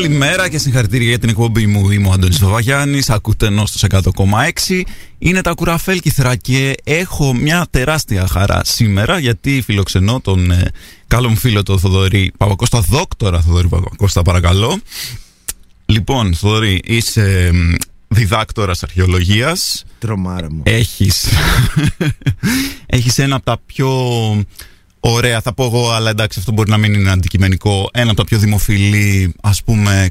Καλημέρα και συγχαρητήρια για την εκπομπή μου. Είμαι ο Αντώνης Βαβαγιάννης, ακούτε ενώ στο 100,6. Είναι τα κουραφέλκυθρα και έχω μια τεράστια χαρά σήμερα γιατί φιλοξενώ τον ε, καλό μου φίλο τον Θοδωρή Παπακώστα, δόκτορα Θοδωρή Παπακώστα παρακαλώ. Λοιπόν, Θοδωρή, είσαι διδάκτορας αρχαιολογίας. Τρομάρα μου. Έχεις, έχεις ένα από τα πιο ωραία, θα πω εγώ, αλλά εντάξει αυτό μπορεί να μην είναι αντικειμενικό. Ένα από τα πιο δημοφιλή, ας πούμε,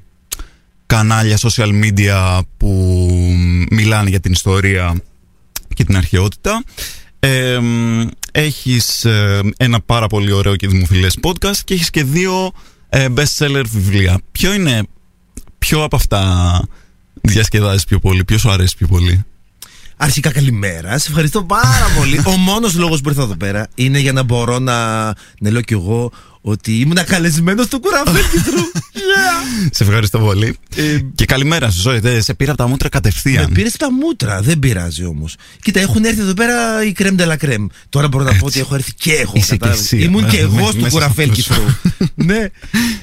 κανάλια social media που μιλάνε για την ιστορία και την αρχαιότητα. Ε, έχεις ε, ένα πάρα πολύ ωραίο και δημοφιλές podcast και έχεις και δύο ε, best seller βιβλία. Ποιο είναι, ποιο από αυτά διασκεδάζεις πιο πολύ, ποιος σου αρέσει πιο πολύ; Αρχικά καλημέρα. Σε ευχαριστώ πάρα πολύ. Ο μόνος λόγος που ήρθα εδώ πέρα είναι για να μπορώ να, να λέω κι εγώ ότι ήμουν καλεσμένος στο κουραφέλκι του. Σε ευχαριστώ πολύ. Ε, και καλημέρα σου, Ζώη. Σε πήρα από τα μούτρα κατευθείαν. Με πήρες τα μούτρα, δεν πειράζει όμως. Κοίτα, έχουν έρθει εδώ πέρα οι κρέμ de la crème. Τώρα μπορώ να πω ότι έχω έρθει και εγώ. Είσαι και εσύ, Ήμουν μέσα- και εγώ μέσα στο στο κουραφέλκι πλούσιο. του. ναι.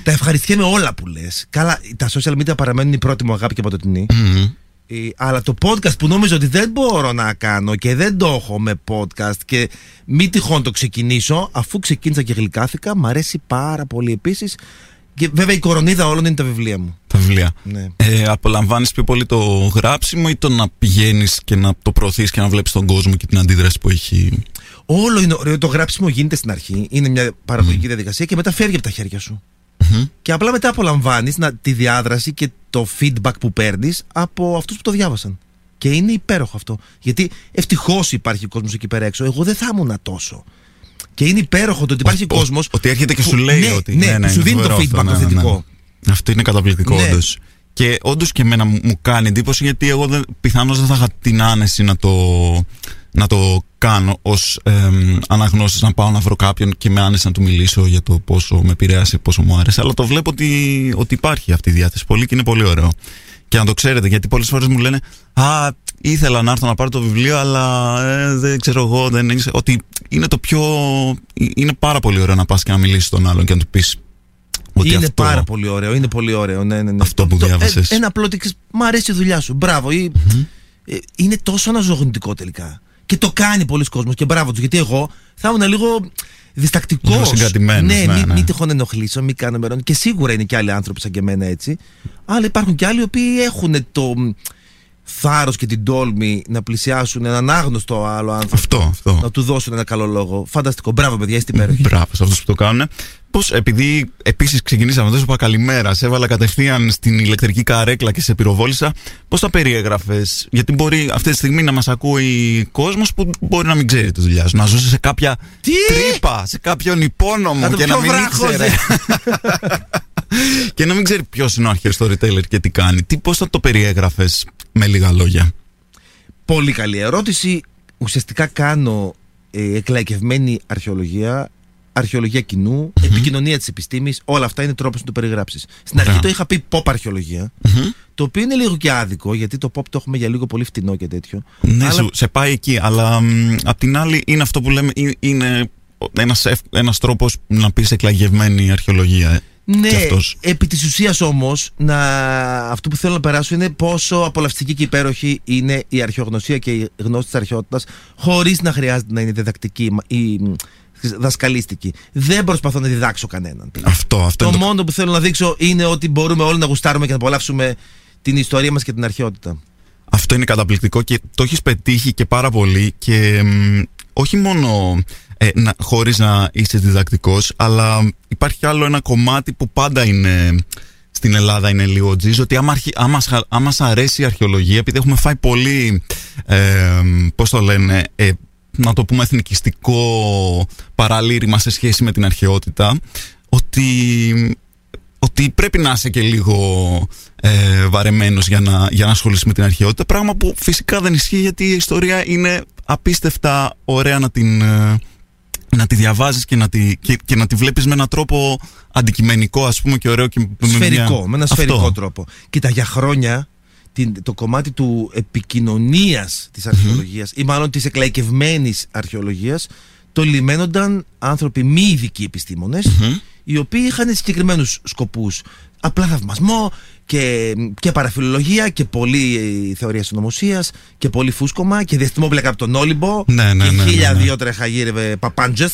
Τα ευχαριστιέμαι όλα που λες. Καλά, τα social media παραμένουν η πρώτη μου αγάπη και παντοτινή. Μμμ. Ε, αλλά το podcast που νόμιζα ότι δεν μπορώ να κάνω και δεν το έχω με podcast και μη τυχόν το ξεκινήσω, αφού ξεκίνησα και γλυκάθηκα, μ' αρέσει πάρα πολύ επίσης. Και βέβαια η κορονίδα όλων είναι τα βιβλία μου. Τα βιβλία. Ναι. Ε, απολαμβάνεις πιο πολύ το γράψιμο ή το να πηγαίνεις και να το προωθείς και να βλέπεις τον κόσμο και την αντίδραση που έχει; Όλο είναι ωραίο. Το γράψιμο γίνεται στην αρχή. Είναι μια παραγωγική διαδικασία και μετά φεύγει από τα χέρια σου. Μμμ. Και απλά μετά απολαμβάνεις τη διάδραση και το feedback που παίρνεις από αυτούς που το διάβασαν. Και είναι υπέροχο αυτό. Γιατί ευτυχώς υπάρχει κόσμος εκεί πέρα έξω. Εγώ δεν θα ήμουν τόσο. Και είναι υπέροχο το ότι υπάρχει Ο- ο- κόσμος. Ότι έρχεται και σου λέει ναι, ότι. Ναι, που σου είναι δίνει το φοβερό feedback αυτό, το ναι, ναι, θετικό. ναι. Αυτό είναι καταπληκτικό, Ναι. όντως. Και όντως και εμένα μου μου κάνει εντύπωση γιατί εγώ δεν, πιθανώς δεν θα είχα την άνεση να το, να το κάνω ως αναγνώστη να πάω να βρω κάποιον και με άνεση να του μιλήσω για το πόσο με επηρέασε, πόσο μου άρεσε. Αλλά το βλέπω ότι, ότι υπάρχει αυτή η διάθεση πολύ και είναι πολύ ωραίο. Και να το ξέρετε, γιατί πολλές φορές μου λένε Α, ήθελα να έρθω να πάρω το βιβλίο, αλλά ε, δεν ξέρω εγώ, δεν είναι. Ότι είναι το πιο. Είναι πάρα πολύ ωραίο να πας και να μιλήσεις στον άλλον και να του πεις. Ότι είναι αυτό, πάρα πολύ ωραίο. Είναι πολύ ωραίο. Ναι, ναι, ναι. Αυτό που Το- διάβασες. ε, ένα απλό ότι ξέρεις, Μ' αρέσει η δουλειά σου. Μπράβο. Ή, ε, είναι τόσο αναζωογονητικό τελικά. Και το κάνει πολλοί κόσμος και μπράβο τους. Γιατί εγώ θα ήμουν λίγο διστακτικός. Λίγο συγκρατημένος, Ναι, ναι, μην ναι. μη τυχόν ενοχλήσω, μην κάνω μερών. Και σίγουρα είναι και άλλοι άνθρωποι σαν και εμένα έτσι. Αλλά υπάρχουν και άλλοι οι οποίοι έχουν το θάρρος και την τόλμη να πλησιάσουν έναν άγνωστο άλλο άνθρωπο. Αυτό, αυτό. Να του δώσουν ένα καλό λόγο. Φανταστικό. Μπράβο, παιδιά, είστε υπέροχοι. Μπράβο σε αυτούς που το κάνουν. Πώ, επειδή επίσης ξεκινήσαμε, δεν σου είπα καλημέρα, σε έβαλα κατευθείαν στην ηλεκτρική καρέκλα και σε πυροβόλησα. Πώς τα περιέγραφες, Γιατί μπορεί αυτή τη στιγμή να μας ακούει κόσμος που μπορεί να μην ξέρει τη δουλειά σου. Να ζούσε σε κάποια Τι; τρύπα, σε κάποιον υπόνομο Να το και να πιο μην βράχος, ήξερε. ε. και να μην ξέρει ποιος είναι ο αρχαίος storyteller και τι κάνει. Τι, πώς θα το περιέγραφες με λίγα λόγια; Πολύ καλή ερώτηση. Ουσιαστικά κάνω ε, εκλαϊκευμένη αρχαιολογία, αρχαιολογία κοινού, επικοινωνία της επιστήμης. Όλα αυτά είναι τρόπος να το περιγράψεις. Στην Ωραία. αρχή το είχα πει pop αρχαιολογία, το οποίο είναι λίγο και άδικο, γιατί το pop το έχουμε για λίγο πολύ φτηνό και τέτοιο. Ναι, Αλλά- σου, σε πάει εκεί. Αλλά μ, απ' την άλλη είναι αυτό που λέμε, ε- είναι ένας, ευ- ένας τρόπος να πεις εκλαγευμένη αρχαιολογία. ε. Ναι, Και αυτός. επί της ουσίας όμως να... αυτό που θέλω να περάσω είναι πόσο απολαυστική και υπέροχη είναι η αρχαιογνωσία και η γνώση της αρχαιότητας χωρίς να χρειάζεται να είναι διδακτική ή μ, δασκαλίστικη. Δεν προσπαθώ να διδάξω κανέναν. Αυτό, αυτό Το είναι το... μόνο που θέλω να δείξω είναι ότι μπορούμε όλοι να γουστάρουμε και να απολαύσουμε την ιστορία μας και την αρχαιότητα. Αυτό είναι καταπληκτικό και το έχεις πετύχει και πάρα πολύ και μ, όχι μόνο ε, να, χωρίς να είσαι διδακτικός αλλά υπάρχει κι άλλο ένα κομμάτι που πάντα είναι στην Ελλάδα είναι λίγο τζιζ ότι άμα, αρχι- άμα, σ- άμα σ' αρέσει η αρχαιολογία επειδή έχουμε φάει πολύ ε, πώς το λένε ε, να το πούμε εθνικιστικό παραλήρημα σε σχέση με την αρχαιότητα ότι ότι πρέπει να είσαι και λίγο ε, βαρεμένος για να, για να ασχολείσαι με την αρχαιότητα. Πράγμα που φυσικά δεν ισχύει γιατί η ιστορία είναι απίστευτα ωραία να την, ε, να τη διαβάζεις και να τη, και, και να τη βλέπεις με έναν τρόπο αντικειμενικό ας πούμε και ωραίο και με Σφαιρικό, μια- με ένα Αυτό. σφαιρικό τρόπο. Κοίτα, για χρόνια την, το κομμάτι του επικοινωνίας της αρχαιολογίας ή μάλλον της εκλαϊκευμένης αρχαιολογίας το λιμένονταν άνθρωποι μη ειδικοί επιστήμονες, οι οποίοι είχαν συγκεκριμένους σκοπούς. Απλά θαυμασμό και, και παραφιλολογία και πολλή ε, θεωρία συνωμοσίας και πολύ φούσκωμα και διαστημόπλακα από τον Όλυμπο Ναι, ναι, και ναι, ναι, χίλια ναι. δύο τρέχα γύρευε παπάντζε.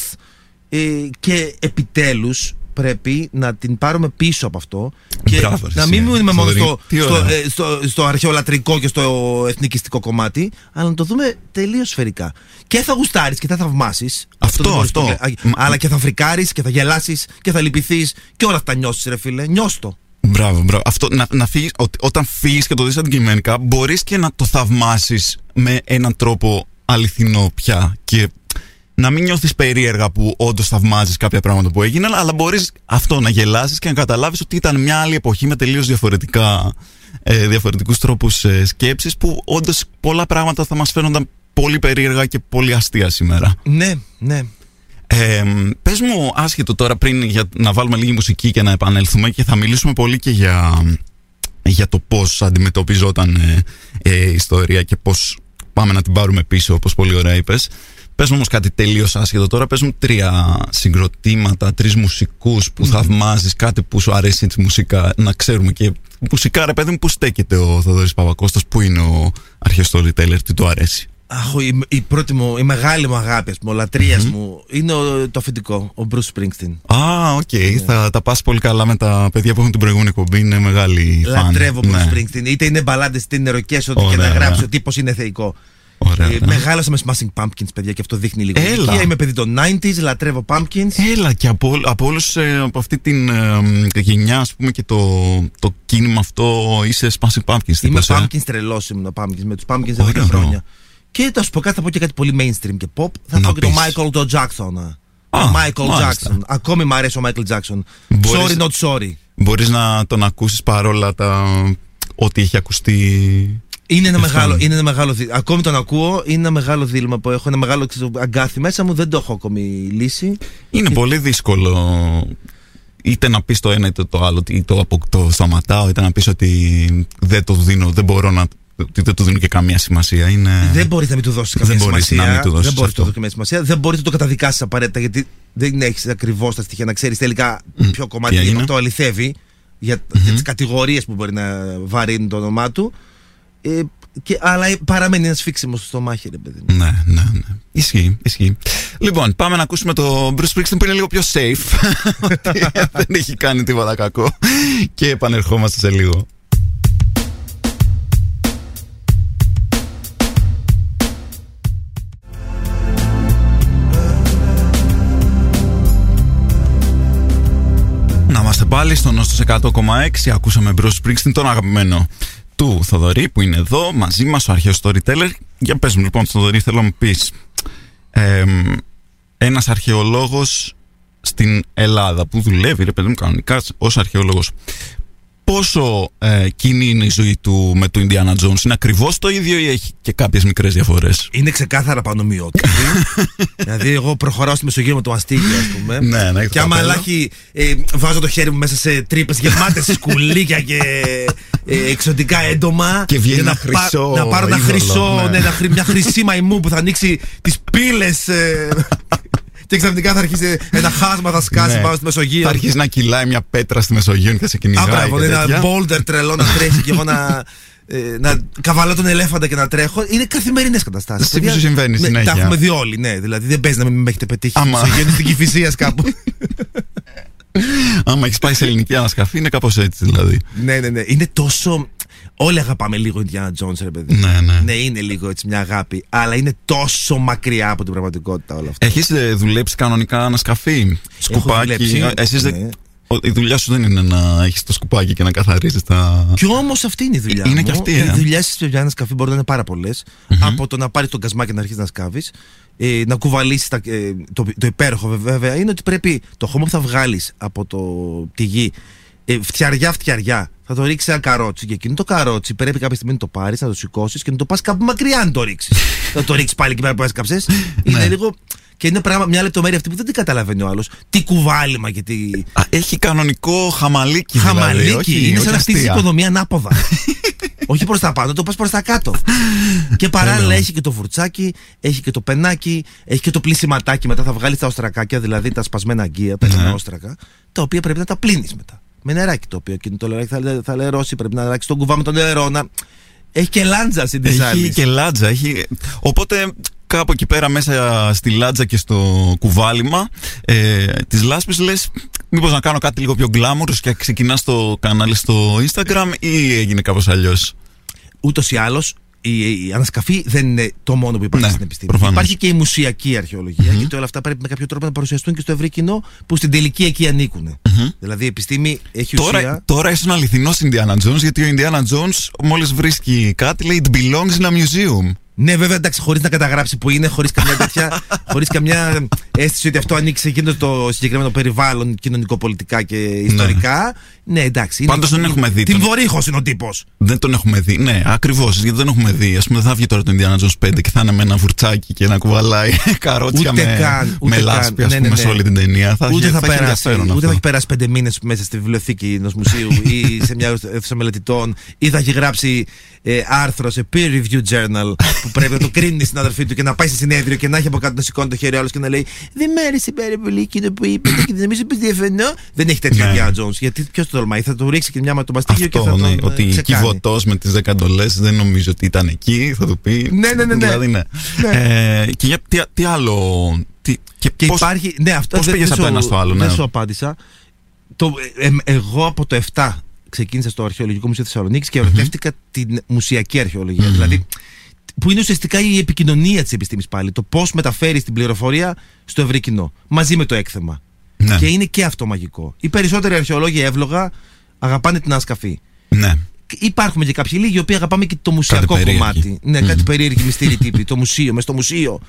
Ε, και επιτέλους πρέπει να την πάρουμε πίσω από αυτό και Μπράβο, να εσύ, μην μείνουμε μόνο Θοδωρή. στο, Τι στο, ωραία. ε, στο, στο αρχαιολατρικό και στο εθνικιστικό κομμάτι, αλλά να το δούμε τελείως σφαιρικά. Και θα γουστάρεις και θα θαυμάσεις. Αυτό, δεν μπορείς αυτό. το λέ- α, Μα- Αλλά και θα φρικάρεις και θα γελάσεις και θα λυπηθείς και όλα αυτά νιώσεις, ρε φίλε. Νιώσ' το. Μπράβο, μπράβο. Αυτό, να, να φύγεις, ότι όταν φύγεις και το δεις αντικειμενικά, μπορείς και να το θαυμάσεις με έναν τρόπο αληθινό πια. Και να μην νιώθεις περίεργα που όντως θαυμάζεις κάποια πράγματα που έγιναν, αλλά μπορείς αυτό να γελάσεις και να καταλάβεις ότι ήταν μια άλλη εποχή με τελείως διαφορετικά. Ε, διαφορετικούς τρόπους ε, σκέψης που όντως πολλά πράγματα θα μας φαίνονταν πολύ περίεργα και πολύ αστεία σήμερα. Ναι, ναι. Ε, πες μου άσχετο τώρα πριν για να βάλουμε λίγη μουσική και να επανέλθουμε και θα μιλήσουμε πολύ και για, για το πώς αντιμετωπιζόταν ε, ε, η ιστορία και πώς πάμε να την πάρουμε πίσω όπως πολύ ωραία είπες. Πες μου όμως κάτι τελείως άσχετο τώρα, πες μου τρία συγκροτήματα, τρεις μουσικούς που θαυμάζεις, κάτι που σου αρέσει τι μουσικά, να ξέρουμε και μουσικά ρε παιδί μου που στέκεται ο Θοδωρής Παπακώστας, που είναι ο Archaeostoryteller, τι του αρέσει. Αχ, η, η πρώτη μου, η μεγάλη μου αγάπη, ας πούμε, ο λατρειας μου, είναι ο- το αφεντικό, ο Bruce Springsteen. Α, οκ. Ναι. Θα τα πας πολύ καλά με τα παιδιά που έχουν την προηγούμενη εκπομπή. Είναι μεγάλη φαν. Λατρεύω Bruce Ναι. Springsteen. Είτε είναι μπαλάντες, είτε είναι ροκές, ό,τι και Ωραία, να γράψει, ωραία. ο τύπος είναι θεϊκό. Ωραία, Ε, ωραία. μεγάλωσα με Smashing Pumpkins, παιδιά, και αυτό δείχνει λίγο. Έλα. ηλικία. Είμαι παιδί των 90s, λατρεύω Pumpkins. Έλα και από, από όλους ε, από αυτή την ε, γενιά ας πούμε και το, το κίνημα αυτό είσαι Smashing Pumpkins Είμαι τύπος, ε; Pumpkins τρελός ήμουν Pumpkins, με τους Pumpkins εδώ και Ωραίο. χρόνια. Και θα σου πω κάτι, θα πω και κάτι πολύ mainstream και pop. Θα Να πω και τον πεις. Michael Joe Jackson. ε. Α, Ο Michael μάλιστα. Jackson. Ακόμη μου αρέσει ο Michael Jackson. Μπορείς- Sorry, not sorry. Μπορείς να τον ακούσεις παρόλα τα ό,τι έχει ακουστεί Είναι ένα, Αυτό μεγάλο, είναι. είναι ένα μεγάλο δίλημα. Ακόμη τον ακούω, είναι ένα μεγάλο δίλημα που έχω. Ένα μεγάλο ξέρω, αγκάθι μέσα μου, δεν το έχω ακόμη λύσει. Είναι πολύ δύσκολο είτε να πεις το ένα είτε το άλλο ή το, απο- το σταματάω είτε να πεις ότι δεν το δίνω, δεν μπορώ να ότι δεν του δίνω και καμία σημασία είναι... Δεν μπορεί να μην του δώσεις Δεν καμία μπορείς σημασία. να μην του δώσεις δεν μπορείς να αυτό. του δώσεις καμία σημασία. Δεν μπορείς να το καταδικάσεις απαραίτητα γιατί δεν έχεις ακριβώς τα στοιχεία να ξέρεις τελικά ποιο κομμάτι τι έγινε. αυτό αληθεύει για, για τις κατηγορίες που μπορεί να βαρύνουν το όνομά του. Ε, και, αλλά παραμένει ένας φίξιμος στο στομάχι, ρε παιδί μου. Ναι, ναι, ναι. Ισχύει, ισχύει. Λοιπόν, πάμε να ακούσουμε το Bruce Springsteen που είναι λίγο πιο safe. Ότι δεν έχει κάνει τίποτα κακό. Και επανερχόμαστε σε λίγο. Να είμαστε πάλι στο Νόστος 100,6. Ακούσαμε Bruce Springsteen, τον αγαπημένο του Θοδωρή που είναι εδώ μαζί μας, ο αρχαίος storyteller. Για πες μου λοιπόν, Θοδωρή, θέλω να μου πεις ε, ένας αρχαιολόγος στην Ελλάδα που δουλεύει, ρε παιδί μου, κανονικά ως αρχαιολόγος. Πόσο ε, κοινή είναι η ζωή του με του Indiana Jones, είναι ακριβώς το ίδιο ή έχει και κάποιες μικρές διαφορές; Είναι ξεκάθαρα πανομοιότυπη. δηλαδή, εγώ προχωράω στη Μεσογείο με το μαστίγιο, ας πούμε. Ναι, ναι, Και άμα καπέλο. αλλάχει, ε, βάζω το χέρι μου μέσα σε τρύπες γεμάτες σκουλίκια και ε, εξωτικά έντομα. Και βγαίνει για ένα να, πά- χρυσό να πάρω ένα είδωλο, χρυσό, ναι. ναι, ένα χρυ- μια χρυσή μαϊμού που θα ανοίξει τις πύλες. και ξαφνικά θα αρχίσει ένα χάσμα, θα σκάσει Ναι. πάνω στη Μεσογείο. Θα αρχίσει να κυλάει μια πέτρα στη Μεσογείο και θα σε Α, κυνηγάει μπράβο, και ένα τέτοια. boulder τρελό να τρέχει και εγώ να, ε, να καβαλώ τον ελέφαντα και να τρέχω. Είναι καθημερινές καταστάσεις. Σε σου συμβαίνει συνέχεια. Τα έχουμε δει όλοι, ναι. Δηλαδή δεν παίζει να μην με έχετε πετύχει. Άμα. Άμα. στην κυφυσία κάπου. Άμα έχεις πάει σε ελληνική ανασκαφή, είναι κάπως έτσι δηλαδή. ναι, ναι, ναι. Είναι τόσο. Όλοι αγαπάμε λίγο Indiana Jones, ρε παιδί. Ναι, ναι. Ναι, είναι λίγο έτσι μια αγάπη. Αλλά είναι τόσο μακριά από την πραγματικότητα όλα αυτά. Έχεις δουλέψει κανονικά ανασκαφή, σκουπάκι; δουλέψει, Ε, Εσείς δεν- ναι. ο- Η δουλειά σου δεν είναι να έχεις το σκουπάκι και να καθαρίζεις τα. Κι όμως αυτή είναι η δουλειά. Είναι μου. και αυτή, Οι ε. δουλειέ τη Βιάννα Καφή μπορεί να είναι πάρα πολλές. Από το να πάρεις τον κασμάκι και να αρχίσεις να σκάβεις, ε, να κουβαλήσεις. Τα, ε, το, το υπέροχο βέβαια είναι ότι πρέπει το χώμα που θα βγάλεις από το, τη γη ε, φτιαριά-φτιαριά. Θα το ρίξει ένα καρότσι και εκείνο το καρότσι πρέπει κάποια στιγμή να το πάρεις, να το σηκώσεις και να το πας κάπου μακριά να το ρίξεις. θα το ρίξεις πάλι εκεί πέρα που έσκαψες. είναι Ναι. λίγο. Και είναι πράγμα, μια λεπτομέρεια αυτή που δεν την καταλαβαίνει ο άλλος. Τι κουβάλιμα και τι. Α, έχει κανονικό χαμαλίκι. Χαμαλίκι. Δηλαδή, όχι, είναι όχι σαν να χτίζει αστεία. οικονομία ανάποδα. όχι προς τα πάνω, το πας προς τα κάτω. και παράλληλα Τέλειο. έχει και το φουρτσάκι, έχει και το πενάκι, έχει και το πλησιματάκι. Μετά θα βγάλεις τα οστρακάκια, δηλαδή τα σπασμένα αγκία, τα Ναι. ναι. όστρακα, τα οποία πρέπει να τα πλύνεις μετά. Με νεράκι το οποίο εκείνο το νεράκι θα, λε- θα λερώσει, πρέπει να αλλάξει τον κουβά με το νερό. Να... Έχει και λάντζα στην Έχει design. και λάτζα. Έχει... Οπότε κάπου εκεί πέρα μέσα στη λάτζα και στο κουβάλιμα ε, της λάσπης λες μήπως να κάνω κάτι λίγο πιο γκλάμουρος και ξεκινάς το κανάλι στο Instagram ή έγινε κάπως αλλιώς; Ούτως ή άλλως, η, η ανασκαφή δεν είναι το μόνο που υπάρχει Ναι, στην επιστήμη. προφανώς. Υπάρχει και η μουσιακή αρχαιολογία, γιατί όλα αυτά πρέπει με κάποιο τρόπο να παρουσιαστούν και στο ευρύ κοινό που στην τελική εκεί ανήκουν. Δηλαδή η επιστήμη έχει ουσία. Τώρα, τώρα είσαι ένα αληθινός Indiana Jones γιατί ο Indiana Jones μόλις βρίσκει κάτι λέει it belongs in a museum. Ναι, βέβαια, εντάξει, χωρίς να καταγράψει που είναι, χωρίς καμιά τέτοια. χωρίς καμιά αίσθηση ότι αυτό ανήκει σε εκείνο το συγκεκριμένο περιβάλλον κοινωνικο-πολιτικά και ιστορικά. Ναι, εντάξει. είναι- Πάντως δεν έχουμε δει Την τον- βορύχος είναι ο τύπος. Δεν τον έχουμε δει. Ναι, ακριβώς. Γιατί δεν έχουμε δει. Α πούμε, δεν θα βγει τώρα το Indiana Jones 5 και θα είναι με ένα βουρτσάκι και να κουβαλάει καρότσια Ούτε με, καν, ούτε με καν. λάσπη, ας Ναι, πούμε, ναι, ναι. σε όλη την ταινία. Θα ούτε έχει, θα, θα έχει περάσει, ενδιαφέρον ούτε αυτό. θα έχει περάσει πέντε μήνες μέσα στη βιβλιοθήκη ενός μουσείου ή σε μια αίθουσα μελετητών ή θα έχει γράψει ε, άρθρος σε peer review journal που πρέπει να το κρίνει στην αδερφή του και να πάει σε συνέδριο και να έχει από κάτω να σηκώνει το χέρι άλλος και να λέει Δεν μ' άρεσε πάρα πολύ εκείνο που είπε και δεν νομίζω πως διαφωνώ. Δεν έχει τέτοιο Ναι. Indiana Jones. Γιατί ποιος το τολμάει, θα του ρίξει και μια με το μαστίγιο και θα Αυτό, τον ναι. ε, Ότι ξεκάνει. κυβωτό με τις 10 εντολέ δεν νομίζω ότι ήταν εκεί, θα του πει. Ναι, ναι, ναι, ναι. Δηλαδή, ναι. Ε, και για, τι, τι άλλο. Τι, και Και πώς, υπάρχει. Ναι, αυτό πώς δεν- πήγες δεν από σου- ένα στο άλλο, Δεν ναι. σου απάντησα. Το, ε, ε, εγώ από το 7 ξεκίνησα στο Αρχαιολογικό Μουσείο Θεσσαλονίκης και ερωτεύτηκα την μουσιακή αρχαιολογία. Δηλαδή, που είναι ουσιαστικά η επικοινωνία της επιστήμης πάλι. Το πώς μεταφέρεις την πληροφορία στο ευρύ κοινό. Μαζί με το έκθεμα. Ναι, Και είναι και αυτό μαγικό. Οι περισσότεροι αρχαιολόγοι εύλογα αγαπάνε την ασκαφή. ναι. Υπάρχουμε και κάποιοι λίγοι οι οποίοι αγαπάμε και το μουσιακό περίεργοι. κομμάτι. Ναι, κάτι περίεργη μυστήρη τύπη. το μουσείο, μες στο μουσείο.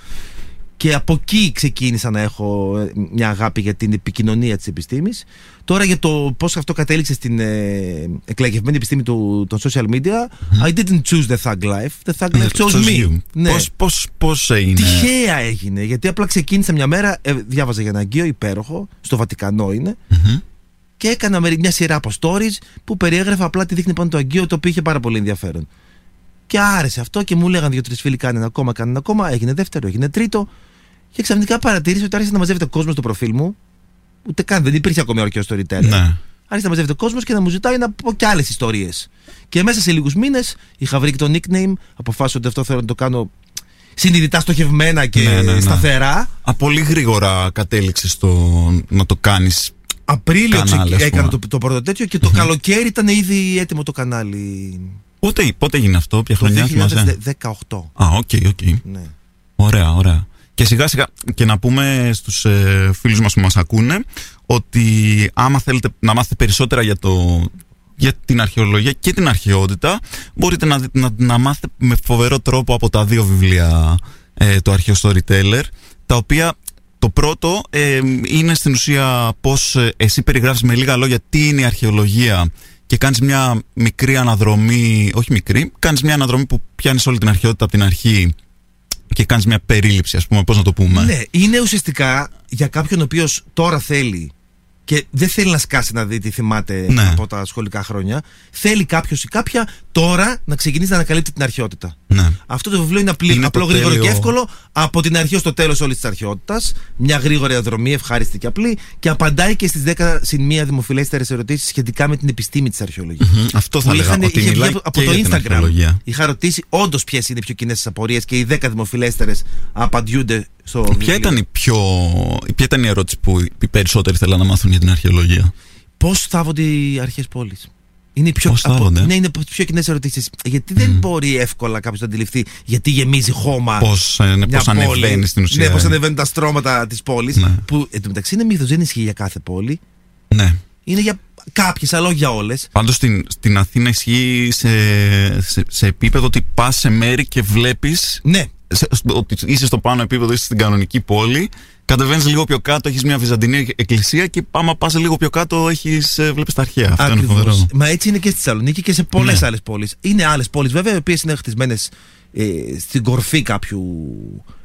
Και από εκεί ξεκίνησα να έχω ε, μια αγάπη για την επικοινωνία της επιστήμης. Τώρα για το πώς αυτό κατέληξε στην ε, εκλαγευμένη επιστήμη του, των social media, I didn't choose the thug life, the thug life chose Chose me. you. Ναι. Πώς, πώς, πώς έγινε; Τυχαία έγινε, γιατί απλά ξεκίνησα μια μέρα, ε, διάβαζα για ένα αγκείο υπέροχο, στο Βατικανό είναι, Μμμ. και έκανα μερι- μια σειρά από stories που περιέγραφα απλά τι δείχνει πάνω το αγκείο, το οποίο είχε πάρα πολύ ενδιαφέρον. Και άρεσε αυτό και μου λέγανε δύο-τρεις φίλοι: Κάνε ένα ακόμα, κάνε ένα ακόμα. Έγινε δεύτερο, έγινε τρίτο. Και ξαφνικά παρατήρησα ότι άρχισε να μαζεύεται ο κόσμος στο προφίλ μου. Ούτε καν δεν υπήρχε ακόμη ορκιό storyteller. Ναι. Άρχισε να μαζεύεται ο κόσμος και να μου ζητάει να πω και άλλες ιστορίες. Και μέσα σε λίγους μήνες είχα βρει και το nickname. Αποφάσισα ότι αυτό θέλω να το κάνω συνειδητά στοχευμένα και Ναι, ναι, ναι. σταθερά. Α, πολύ γρήγορα κατέληξες στο να το κάνεις Απρίλιο Κανάλι, ξεκι- ας πούμε. έκανα το, το πρώτο τέτοιο και το καλοκαίρι ήταν ήδη έτοιμο το κανάλι. Πότε, πότε έγινε αυτό, ποια Το χρονιά θυμάσαι; 2018. Α, ok, ok. Ναι. Ωραία, ωραία. Και σιγά σιγά και να πούμε στους ε, φίλους μας που μας ακούνε ότι άμα θέλετε να μάθετε περισσότερα για, το, για την αρχαιολογία και την αρχαιότητα μπορείτε να, δει- να, να μάθετε με φοβερό τρόπο από τα δύο βιβλία ε, το Archaeostoryteller τα οποία το πρώτο ε, είναι στην ουσία πως ε, εσύ περιγράφεις με λίγα λόγια τι είναι η αρχαιολογία και κάνεις μια μικρή αναδρομή, όχι μικρή, κάνεις μια αναδρομή που πιάνεις όλη την αρχαιότητα από την αρχή και κάνεις μια περίληψη, ας πούμε, πώς να το πούμε. Ναι, είναι ουσιαστικά για κάποιον ο οποίος τώρα θέλει και δεν θέλει να σκάσει να δει τι θυμάται Ναι. από τα σχολικά χρόνια. Θέλει κάποιος ή κάποια τώρα να ξεκινήσει να ανακαλύπτει την αρχαιότητα. Ναι. Αυτό το βιβλίο είναι, απλή, Είναι απλό, το γρήγορο τέλειο. και εύκολο από την αρχή ως το τέλος όλης της αρχαιότητας. Μια γρήγορη αδρομή, ευχάριστη και απλή και απαντάει και στις 10 συν μία δημοφιλέστερες ερωτήσεις σχετικά με την επιστήμη της αρχαιολογίας. Μμμ, Αυτό θα Που έλεγα, είχαν, ότι είχε βγει μιλάει από, από και το για την Instagram. αρχαιολογία. Είχα ρωτήσει όντως ποιες είναι οι πιο κοινές απορίες και οι 10 δημοφιλέστερες απαντιούνται στο Ποια βιβλίο. ήταν, η πιο... ποια ήταν η ερώτηση που οι περισσότεροι θέλαν να μάθουν για την αρχαιολογία; Πώς θάβονται οι αρχές πόλει. Είναι οι πιο, Πώς θάβονται; ναι, είναι οι πιο κοινές ερωτήσεις. Γιατί δεν μπορεί εύκολα κάποιος να αντιληφθεί γιατί γεμίζει χώμα. Πώς, ε, ναι, μια πώς πόλη. ανεβαίνει στην ουσία. Ναι, πώς ε. ανεβαίνουν τα στρώματα της πόλης. Ναι. Που εν τω μεταξύ είναι μύθος, δεν ισχύει για κάθε πόλη. Ναι. Είναι για κάποιες, αλλά όχι για όλες. Πάντως στην, στην Αθήνα ισχύει σε, σε, σε επίπεδο ότι πας σε μέρη και βλέπεις Ναι, σε- ότι είσαι στο πάνω επίπεδο, είσαι στην κανονική πόλη. Κατεβαίνεις λίγο πιο κάτω, έχεις μια βυζαντινή εκκλησία και άμα πας λίγο πιο κάτω, έχεις, ε, βλέπεις τα αρχαία. Αυτό είναι ακριβώς. φοβερός. Μα έτσι είναι και στη Θεσσαλονίκη και σε πολλές Ναι. άλλες πόλεις. Είναι άλλες πόλεις βέβαια, οι οποίες είναι χτισμένες ε, στην κορφή κάποιου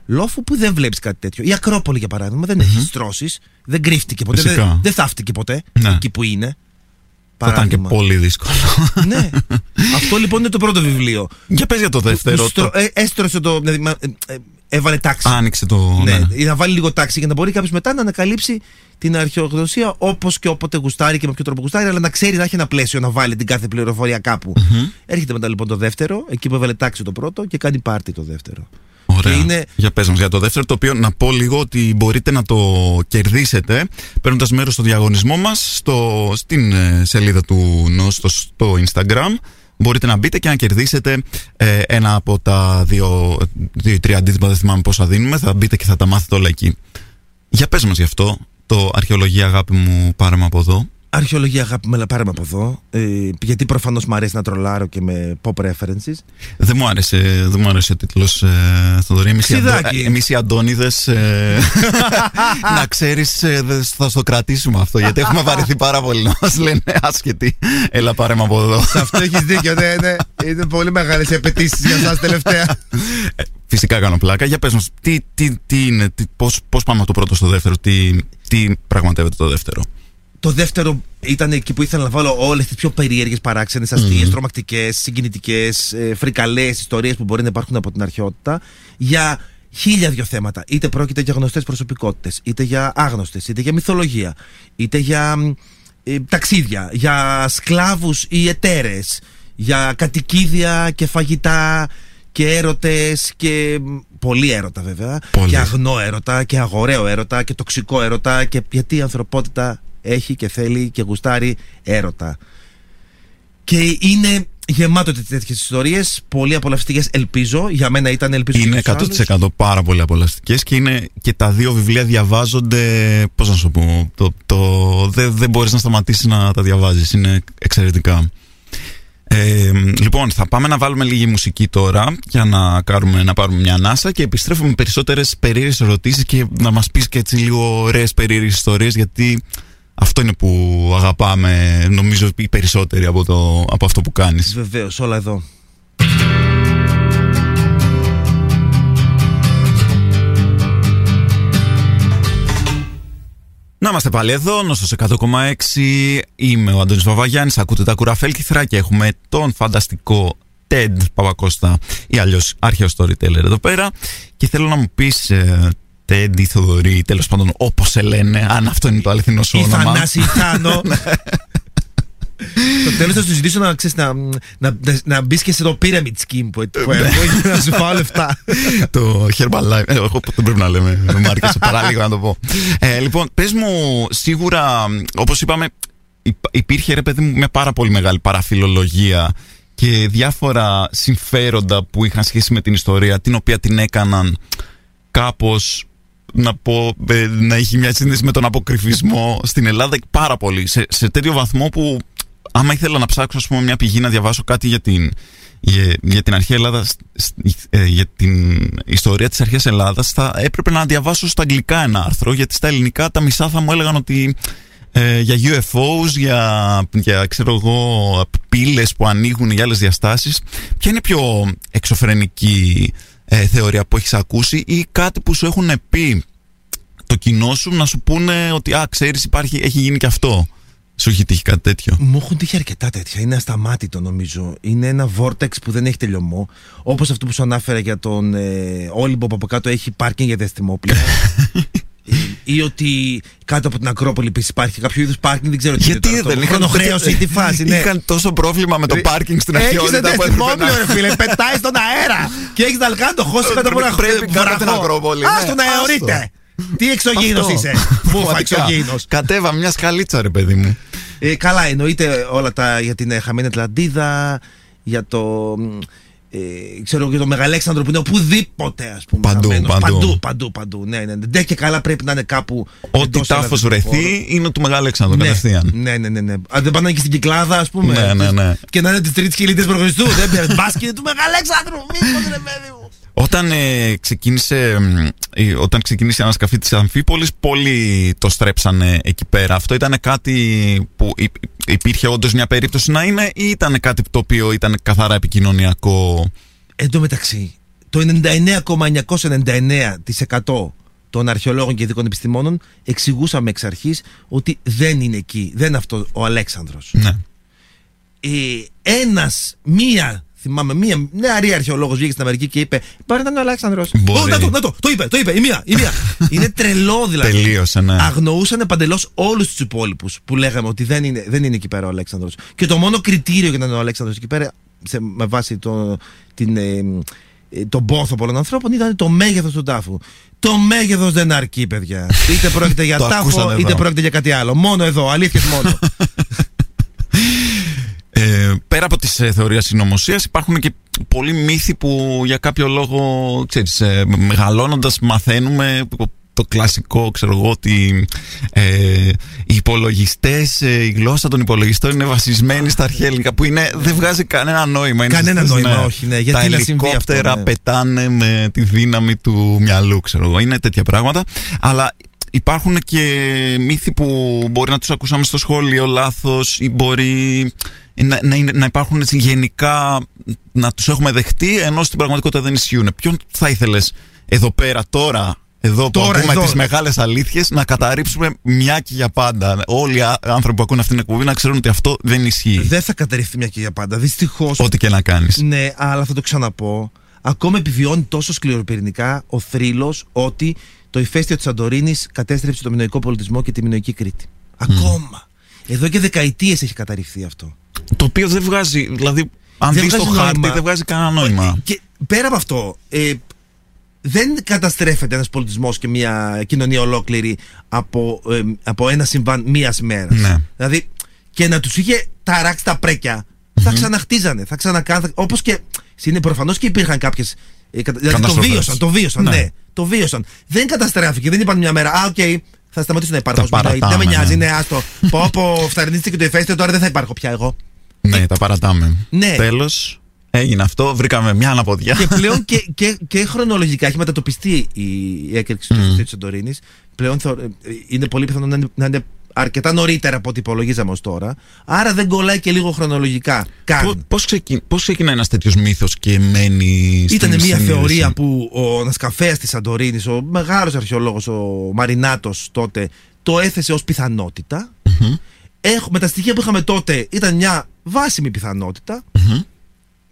λόφου που δεν βλέπεις κάτι τέτοιο. Η Ακρόπολη, για παράδειγμα, δεν έχει στρώσεις, δεν κρύφτηκε ποτέ, Φυσικά. δεν, δεν θαύτηκε ποτέ Ναι. εκεί που είναι. Θα ήταν και Παράδειγμα. πολύ δύσκολο. ναι. Αυτό λοιπόν είναι το πρώτο βιβλίο. Για πες για το δεύτερο. Που στρο- το- ε, έστρωσε το. Δηλαδή, μα- ε, ε, έβαλε τάξη. Άνοιξε το. ναι, ναι. ή να βάλει λίγο τάξη για να μπορεί κάποιος μετά να ανακαλύψει την αρχαιογνωσία όπως και όποτε γουστάρει και με ποιο τρόπο γουστάρει, αλλά να ξέρει να έχει ένα πλαίσιο να βάλει την κάθε πληροφορία κάπου. Έρχεται μετά λοιπόν το δεύτερο, εκεί που έβαλε τάξη το πρώτο και κάνει πάρτι το δεύτερο. Ωραία. Και είναι- Για πες μας για το δεύτερο, το οποίο να πω λίγο ότι μπορείτε να το κερδίσετε παίρνοντας μέρος στο διαγωνισμό μας στο, στην ε, σελίδα του ΝΟΣ στο, στο Instagram. Μπορείτε να μπείτε και να κερδίσετε ε, ένα από τα δύο, δύο ή τρία αντίτυπα, δεν θυμάμαι πόσα δίνουμε. Θα μπείτε και θα τα μάθετε όλα εκεί. Για πες μας γι' αυτό, το αρχαιολογία αγάπη μου πάρε με από εδώ. Αρχαιολογία αγάπη με πάρε με από εδώ. Ε, γιατί προφανώς μου αρέσει να τρολάρω και με pop references. Δεν μου άρεσε, δεν μου άρεσε ο τίτλος ε, Θοδωρή. Εμείς οι, Αντώ, Ξιδάκι. εμείς οι Αντώνιδες ε, να ξέρεις ε, δε- θα στο κρατήσουμε αυτό γιατί έχουμε βαρεθεί πάρα πολύ να μας λένε άσχετοι. Έλα πάρε με από εδώ. Σε αυτό έχεις δίκιο, ναι, ναι. Είναι πολύ μεγάλες οι απαιτήσεις για εσάς τελευταία. Ε, Φυσικά κάνω πλάκα. Για πες μας, τι, τι, τι είναι, τι, πώς, πώς πάμε από το πρώτο στο δεύτερο, τι, τι πραγματεύεται το δεύτερο; Το δεύτερο ήταν εκεί που ήθελα να βάλω όλες τις πιο περίεργες, παράξενες, αστείες, τρομακτικές, συγκινητικές, ε, φρικαλές ιστορίες που μπορεί να υπάρχουν από την αρχαιότητα για χίλια δυο θέματα. Είτε πρόκειται για γνωστές προσωπικότητες, είτε για άγνωστες, είτε για μυθολογία, είτε για μ, ε, ταξίδια, για σκλάβους ή εταίρες, για κατοικίδια και φαγητά και έρωτες και μ, πολύ έρωτα βέβαια Πολύ. και αγνό έρωτα και αγοραίο έρωτα και τοξικό έρωτα και γιατί η ανθρωπότητα έχει και θέλει και γουστάρει έρωτα. Και είναι γεμάτο τέτοιες ιστορίες, πολύ απολαυστικές. Ελπίζω. Για μένα ήταν ελπίζω. και Είναι για τους άλλους. 100% πάρα πολύ απολαστικέ και είναι και τα δύο βιβλία διαβάζονται. Πώς να σου πω, το, το, δεν, δεν μπορείς να σταματήσεις να τα διαβάζεις. Είναι εξαιρετικά. Ε, λοιπόν, θα πάμε να βάλουμε λίγη μουσική τώρα για να, κάνουμε, να πάρουμε μια ανάσα και επιστρέφουμε με περισσότερες περίεργες ερωτήσεις και να μας πεις και έτσι λίγο ωραίες περίεργες ιστορίες γιατί αυτό είναι που αγαπάμε, νομίζω οι περισσότεροι από, το, από αυτό που κάνεις. Βεβαίως, όλα εδώ. Να είμαστε πάλι εδώ, νόστος 100,6. Είμαι ο Αντώνης Βαβαγιάννης, ακούτε τα κουραφέλκυθρα και έχουμε τον φανταστικό TED Παπακώστα ή αλλιώς αρχαίο storyteller εδώ πέρα. Και θέλω να μου πεις, ε, TED ή Θοδωρή, τέλος πάντων όπως σε λένε, αν αυτό είναι το αληθινό σου Η όνομα. Θανάση Θάνο. Στο τέλος θα σου ζητήσω να, ξέρεις, να, να, να, να μπεις και σε το pyramid scheme που, που έχω για να σου φάω λεφτά. το Herbalife. Ε, εγώ δεν πρέπει να λέμε. Μου άρεσε παράλιγο να το πω. Ε, λοιπόν, πες μου, σίγουρα, όπως είπαμε, υπ- υπήρχε ρε παιδί μου μια πάρα πολύ μεγάλη παραφιλολογία και διάφορα συμφέροντα που είχαν σχέση με την ιστορία, την οποία την έκαναν κάπως να πω, ε, να έχει μια σύνδεση με τον αποκρυφισμό στην Ελλάδα πάρα πολύ. Σε, σε τέτοιο βαθμό που άμα ήθελα να ψάξω ας πούμε, μια πηγή να διαβάσω κάτι για την, για, για την αρχαία Ελλάδα, σ- σ- ε, για την ιστορία της αρχαίας Ελλάδας, θα έπρεπε να διαβάσω στα αγγλικά ένα άρθρο, γιατί στα ελληνικά τα μισά θα μου έλεγαν ότι ε, για UFOs, για, για ξέρω εγώ, πύλες που ανοίγουν για άλλες διαστάσεις. Ποια είναι η πιο εξωφρενική ε, θεωρία που έχεις ακούσει ή κάτι που σου έχουν πει το κοινό σου να σου πούνε ότι α, ξέρεις υπάρχει, έχει γίνει και αυτό. Σου έχει τύχει κάτι τέτοιο; Μου έχουν τύχει αρκετά τέτοια. Είναι ασταμάτητο νομίζω. Είναι ένα vortex που δεν έχει τελειωμό. Όπως αυτό που σου ανάφερα για τον ε, Όλυμπο που από κάτω έχει πάρκινγκ για διαστημόπλαια. Ε, ή ότι κάτω από την Ακρόπολη επίσης υπάρχει κάποιο είδους πάρκινγκ, δεν ξέρω τι Γιατί είναι. τώρα, δεν το είχαν χρονοχρέωση ή τη φάση. Ναι. Είχαν τόσο πρόβλημα με το πάρκινγκ στην Έχεις αρχαιότητα ένα που έπρεπε διαστημόπλαιο, να- ρε φίλε. Πετάει στον αέρα. και έχεις να κάνει το χώσι κάτω από ένα Πρέπει κάτω από την Ακρόπολη, Α ναι, τον αεωρίτε. Τι εξωγήινος Αυτό. είσαι. Μούφα Πραγματικά. εξωγήινος. Κατέβα μια σκαλίτσα, ρε παιδί μου. Ε, καλά, εννοείται όλα τα για την ε, χαμένη Ατλαντίδα, για το. Μ, Ε, ξέρω για το Μεγαλέξανδρο που είναι οπουδήποτε, ας πούμε. Παντού, χαμένος. παντού. παντού, παντού, παντού. Ναι, ναι, ναι. Δεν και καλά πρέπει να είναι κάπου. Ό,τι εντός τάφος Ελλάδας του χώρου. βρεθεί είναι του Μεγάλου Αλέξανδρου Ναι, κατευθείαν. ναι, ναι, ναι, ναι. Αν δεν πάνε και στην Κυκλάδα, ας πούμε. Ναι, ναι, ναι. Και να είναι της τρίτης κυλίτη προ Χριστού. δεν πειράζει. Μπάσκετ είναι του Μεγαλέξανδρου. Μήπω ρε παιδί μου. Όταν, ε, ξεκίνησε, μ, ε, όταν ξεκίνησε η ανασκαφή της Αμφίπολης πολλοί το στρέψανε εκεί πέρα. Αυτό ήταν κάτι που υ- υπήρχε όντως μια περίπτωση να είναι ή ήταν κάτι το οποίο ήταν καθαρά επικοινωνιακό; Εν τω μεταξύ, το 99,999% των αρχαιολόγων και ειδικών επιστημόνων εξηγούσαμε εξ αρχής ότι δεν είναι εκεί, δεν είναι αυτό ο Αλέξανδρος. Ναι. Ε, ένας, μία Θυμάμαι μία νεαρή αρχαιολόγος βγήκε στην Αμερική και είπε: Πάρε να είναι ο Αλέξανδρος. Μπορεί. να το, να το, το είπε, το είπε, η μία. Η μία. είναι τρελό δηλαδή. Τελείωσε, ναι. Αγνοούσαν παντελώς όλους τους υπόλοιπους που λέγαμε ότι δεν είναι, δεν είναι εκεί πέρα ο Αλέξανδρος. Και το μόνο κριτήριο για να είναι ο Αλέξανδρος εκεί πέρα, σε, με βάση το, την, ε, ε, τον πόθο πολλών ανθρώπων, ήταν το μέγεθος του τάφου. Το μέγεθος δεν αρκεί, παιδιά. Είτε πρόκειται για Το τάφο, ακούσαν είτε εδώ. πρόκειται για κάτι άλλο. Μόνο εδώ, αλήθεια μόνο. Ε, πέρα από τις ε, θεωρίες συνωμοσίας υπάρχουν και πολλοί μύθοι που για κάποιο λόγο, ξέρεις, ε, μεγαλώνοντας μαθαίνουμε το κλασικό, ξέρω εγώ, ότι ε, οι υπολογιστές, ε, η γλώσσα των υπολογιστών είναι βασισμένη στα αρχαία ελληνικά, που είναι, δεν βγάζει κανένα νόημα. Είναι Κανένα στις- νόημα, όχι, ναι. Γιατί τα να συμβεί αυτό, ελικόπτερα ναι. πετάνε με τη δύναμη του μυαλού, ξέρω εγώ. Είναι τέτοια πράγματα. Αλλά υπάρχουν και μύθοι που μπορεί να τους ακούσαμε στο σχόλιο λάθος ή μπορεί να, να, είναι- να υπάρχουν έτσι γενικά να τους έχουμε δεχτεί ενώ στην πραγματικότητα δεν ισχύουν. Ποιον θα ήθελες εδώ πέρα τώρα εδώ που Τώρα, ακούμε εδώ. τις μεγάλες αλήθειες να καταρρύψουμε μια και για πάντα. Όλοι οι α- άνθρωποι που ακούν αυτήν την εκπομπή να ξέρουν ότι αυτό δεν ισχύει. δεν θα καταρριφθεί μια και για πάντα. Δυστυχώς. Ό,τι και να κάνεις. Ναι, αλλά θα το ξαναπώ. Ακόμα επιβιώνει τόσο σκληροπυρηνικά ο θρύλος ότι το ηφαίστειο της Σαντορίνης κατέστρεψε το μινοϊκό πολιτισμό και τη μινοϊκή Κρήτη. Ακόμα. Εδώ και δεκαετίες έχει καταρριφθεί αυτό. Το οποίο δεν βγάζει, δηλαδή, αν Δεν δεις το βγάζει χάρτη, νόημα. δεν βγάζει κανένα νόημα. Και πέρα από αυτό, ε, δεν καταστρέφεται ένας πολιτισμός και μια κοινωνία ολόκληρη από, ε, από ένα συμβάν μίας μέρας. Ναι. Δηλαδή, και να τους είχε ταράξει τα πρέκια, θα ξαναχτίζανε, θα ξανακάνουν. Όπως και. Είναι προφανώς και υπήρχαν κάποιες. Δηλαδή το Καταστροφές. βίωσαν, το βίωσαν, Ναι. ναι. Το βίωσαν. Δεν καταστράφηκε, δεν είπαν μια μέρα, Α, οκ, θα σταματήσω να υπάρχω. Τα ως μηνοϊ. Δεν με παρατάμε, νοιάζει, ναι. ναι, άστο. Πω, πω, φταρνίστηκε το ηφαίστειο, τώρα δεν θα υπάρχω πια εγώ. Ναι, τα παρατάμε. Ναι. Τέλος, έγινε αυτό, βρήκαμε μια αναποδιά. και πλέον και, και, και χρονολογικά έχει μετατοπιστεί η, η έκρηξη του Μμμ. mm. της Σαντορίνη. Πλέον θεωρώ- ε, είναι πολύ πιθανό να είναι, να είναι αρκετά νωρίτερα από ό,τι υπολογίζαμε ως τώρα. Άρα δεν κολλάει και λίγο χρονολογικά. Καν. Πώς, πώς, ξεκι... πώς ξεκινάει ένας τέτοιος μύθος και μένει στην Ήταν μια συνείδηση; θεωρία που ο Νασκαφέα της Σαντορίνη, ο μεγάλος αρχαιολόγος, ο Μαρινάτος τότε, το έθεσε ως πιθανότητα. Μμμ. Έχ- με τα στοιχεία που είχαμε τότε ήταν μια βάσιμη πιθανότητα. Μμμ.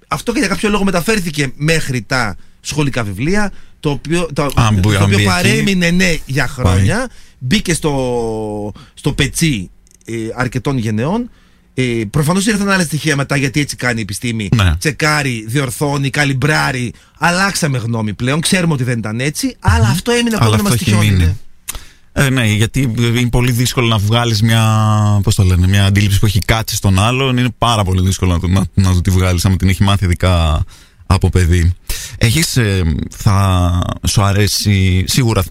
Αυτό και για κάποιο λόγο μεταφέρθηκε μέχρι τα σχολικά βιβλία, το οποίο, το, Α, μπου- το αν μπει οποίο εκεί. παρέμεινε ναι για χρόνια. Μπήκε στο, στο πετσί ε, αρκετών γενεών. Ε, Προφανώς ήρθαν άλλα στοιχεία μετά γιατί έτσι κάνει η επιστήμη. Ναι. Τσεκάρει, διορθώνει, καλυμπράρει. Αλλάξαμε γνώμη πλέον. Ξέρουμε ότι δεν ήταν έτσι. Αλλά αυτό έμεινε Αλλά ακόμα να μα αυτό έχει τυχιώνει. μείνει. ναι. Ε, ναι, γιατί είναι πολύ δύσκολο να βγάλεις μια, πώς το λένε, μια αντίληψη που έχει κάτσει στον άλλον. Είναι πάρα πολύ δύσκολο να, το- να, να το τη βγάλεις, άμα την έχει μάθει ειδικά από παιδί. Έχεις, ε, θα σου αρέσει, σίγουρα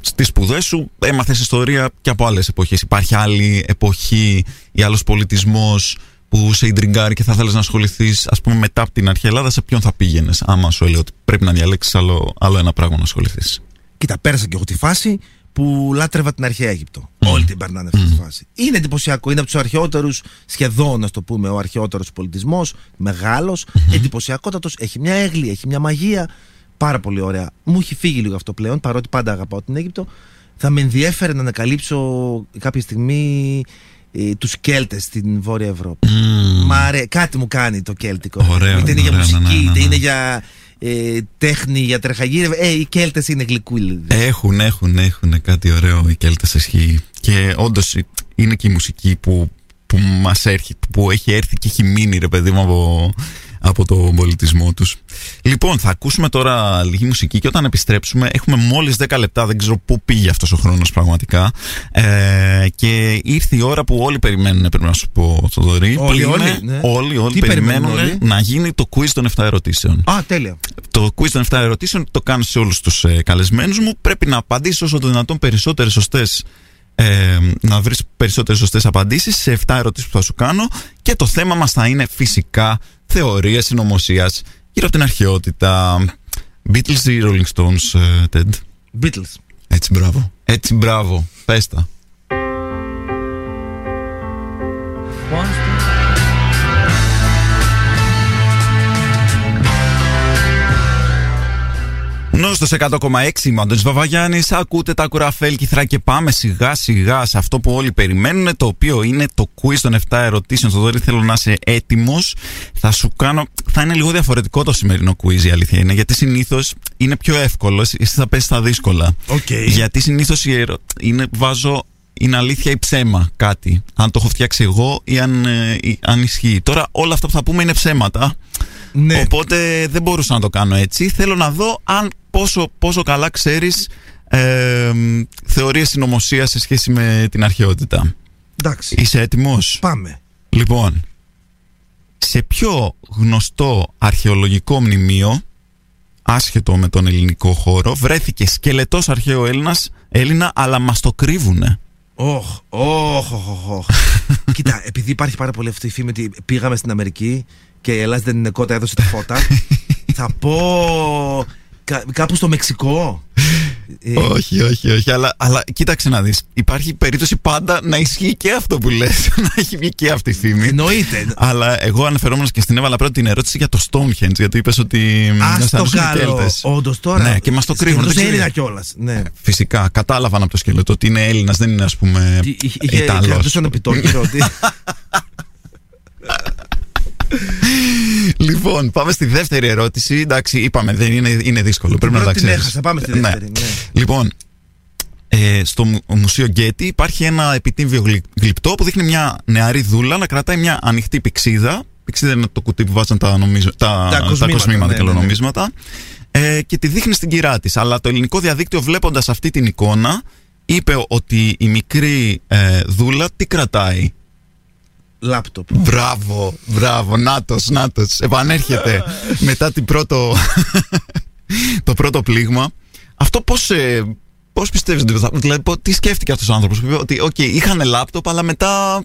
στις σπουδές σου έμαθες ιστορία και από άλλες εποχές. Υπάρχει άλλη εποχή ή άλλος πολιτισμός που σε ιντριγκάρει και θα θέλεις να ασχοληθείς ας πούμε μετά από την αρχαία Ελλάδα σε ποιον θα πήγαινες άμα σου έλεγε ότι πρέπει να διαλέξεις άλλο, άλλο ένα πράγμα να ασχοληθείς; Κοίτα, πέρασα και εγώ τη φάση που λάτρευα την αρχαία Αίγυπτο. Όλοι την περνάνε αυτή τη φάση. Είναι εντυπωσιακό. Είναι από τους αρχαιότερους, σχεδόν να το πούμε, ο αρχαιότερος πολιτισμός. Μεγάλος, εντυπωσιακότατος. Έχει μια έγλη, έχει μια μαγεία. Πάρα πολύ ωραία. Μου έχει φύγει λίγο αυτό πλέον, παρότι πάντα αγαπάω την Αίγυπτο. Θα με ενδιέφερε να ανακαλύψω κάποια στιγμή ε, τους Κέλτες στην Βόρεια Ευρώπη. Μα αρέ, κάτι μου κάνει το κέλτικο. Ωραίο, είτε είναι για ωραίο, ναι, μουσική, ναι, ναι, είτε ναι. είναι για ε, τέχνη, για τρεχαγύρευ. Ε, οι Κέλτες είναι γλυκούλοι. Έχουν, έχουν, έχουν κάτι ωραίο οι Κέλτες ισχύει. Και όντως είναι και η μουσική που, που μας έρχει, που έχει έρθει και έχει μείνει ρε παιδί μου από, από τον πολιτισμό τους. Λοιπόν, θα ακούσουμε τώρα λίγη μουσική και όταν επιστρέψουμε έχουμε μόλις 10 λεπτά, δεν ξέρω πού πήγε αυτός ο χρόνος πραγματικά. Ε, και ήρθε η ώρα που όλοι περιμένουν, πρέπει να σου πω, Θοδωρή. που Όλοι, είναι- όλοι, ναι. όλοι, όλοι Τι περιμένουν, περιμένουν όλοι; να γίνει το quiz των 7 ερωτήσεων. Α, τέλεια. Το quiz των 7 ερωτήσεων το κάνω σε όλους τους ε, καλεσμένους μου. Πρέπει να απαντήσεις όσο το δυνατόν περισσότερες σωστές ε, να βρεις περισσότερες σωστές απαντήσεις σε 7 ερωτήσεις που θα σου κάνω και το θέμα μας θα είναι φυσικά θεωρία συνωμοσίας γύρω από την αρχαιότητα. Beatles ή Rolling Stones, ε, Ted; Beatles. Έτσι μπράβο. Έτσι μπράβο. Πες τα. Νόστος 100,6 είμαι ο Αντώνης Βαβαγιάννης Ακούτε τα κουραφέλ κυθρά και πάμε σιγά σιγά σε αυτό που όλοι περιμένουν Το οποίο είναι το quiz των 7 ερωτήσεων Στο δόρυ θέλω να είσαι έτοιμος Θα σου κάνω... Θα είναι λίγο διαφορετικό το σημερινό quiz η αλήθεια είναι Γιατί συνήθως είναι πιο εύκολο Εσύ θα πέσεις στα δύσκολα Okay. Γιατί συνήθως η ερω... είναι βάζω είναι αλήθεια ή ψέμα κάτι. Αν το έχω φτιάξει εγώ ή αν, ε, ή, αν ισχύει. Τώρα όλα αυτά που θα πούμε είναι ψέματα. Ναι. Οπότε δεν μπορούσα να το κάνω έτσι. Θέλω να δω αν πόσο, πόσο καλά ξέρεις ε, θεωρίες συνωμοσίας σε σχέση με την αρχαιότητα. Εντάξει. Είσαι έτοιμος; Πάμε. Λοιπόν, σε ποιο γνωστό αρχαιολογικό μνημείο, άσχετο με τον ελληνικό χώρο, βρέθηκε σκελετός αρχαίο Έλληνας, Έλληνα, αλλά μας το κρύβουνε. Όχ, όχ, όχ, όχ. Κοίτα, επειδή υπάρχει πάρα πολύ αυτή η φήμη ότι πήγαμε στην Αμερική και η Ελλάδα δεν είναι κότα, έδωσε τα φώτα. θα πω κα- κάπου στο Μεξικό. Ε, όχι, όχι, όχι. Αλλά, αλλά κοίταξε να δεις. Υπάρχει περίπτωση πάντα να ισχύει και αυτό που λες. να έχει βγει και αυτή η φήμη. Εννοείται. Αλλά εγώ αναφερόμενος και στην έβαλα πρώτα την ερώτηση για το Stonehenge. Γιατί είπες ότι. Α μας το αρέσουν οι καλό. Κέλτες. Όντως τώρα. Ναι, και μας το κρύβουν, Σκελετός δεν ξέρω. Έλληνα κιόλας. Ναι. Φυσικά, κατάλαβαν από το σκελετό ότι είναι Έλληνας, δεν είναι ας πούμε. Τι- Είχε, είχε Ιταλός. κρατούσαν επιτόκιο ότι. Λοιπόν, πάμε στη δεύτερη ερώτηση. Εντάξει, είπαμε, δεν είναι, είναι δύσκολο. Πρέπει να τα πρώτη την ξέρει. έχασα, πάμε στη δεύτερη, ναι. Λοιπόν, ε, στο Μου- Μουσείο Γκέτι υπάρχει ένα επιτύμβιο γλυ- γλυπτό που δείχνει μια νεαρή δούλα να κρατάει μια ανοιχτή πηξίδα. Πηξίδα είναι το κουτί που βάζαν τα, νομίζω, τα, Τα κοσμήματα, κοσμήματα ναι, και ναι, ναι. νομίσματα. Ε, και τη δείχνει στην κυρά της. Αλλά το ελληνικό διαδίκτυο, βλέποντας αυτή την εικόνα, είπε ότι η μικρή ε, δούλα τι κρατάει; Λάπτοπ. Μπράβο, μπράβο, νάτος, νάτος. Επανέρχεται μετά την πρώτο, το πρώτο πλήγμα. Αυτό πώς, ε, πώς πιστεύεις ότι θα... Δηλαδή, πο- τι σκέφτηκε αυτός ο άνθρωπος; Που είπε ότι οκ, είχαν λάπτοπ, αλλά μετά...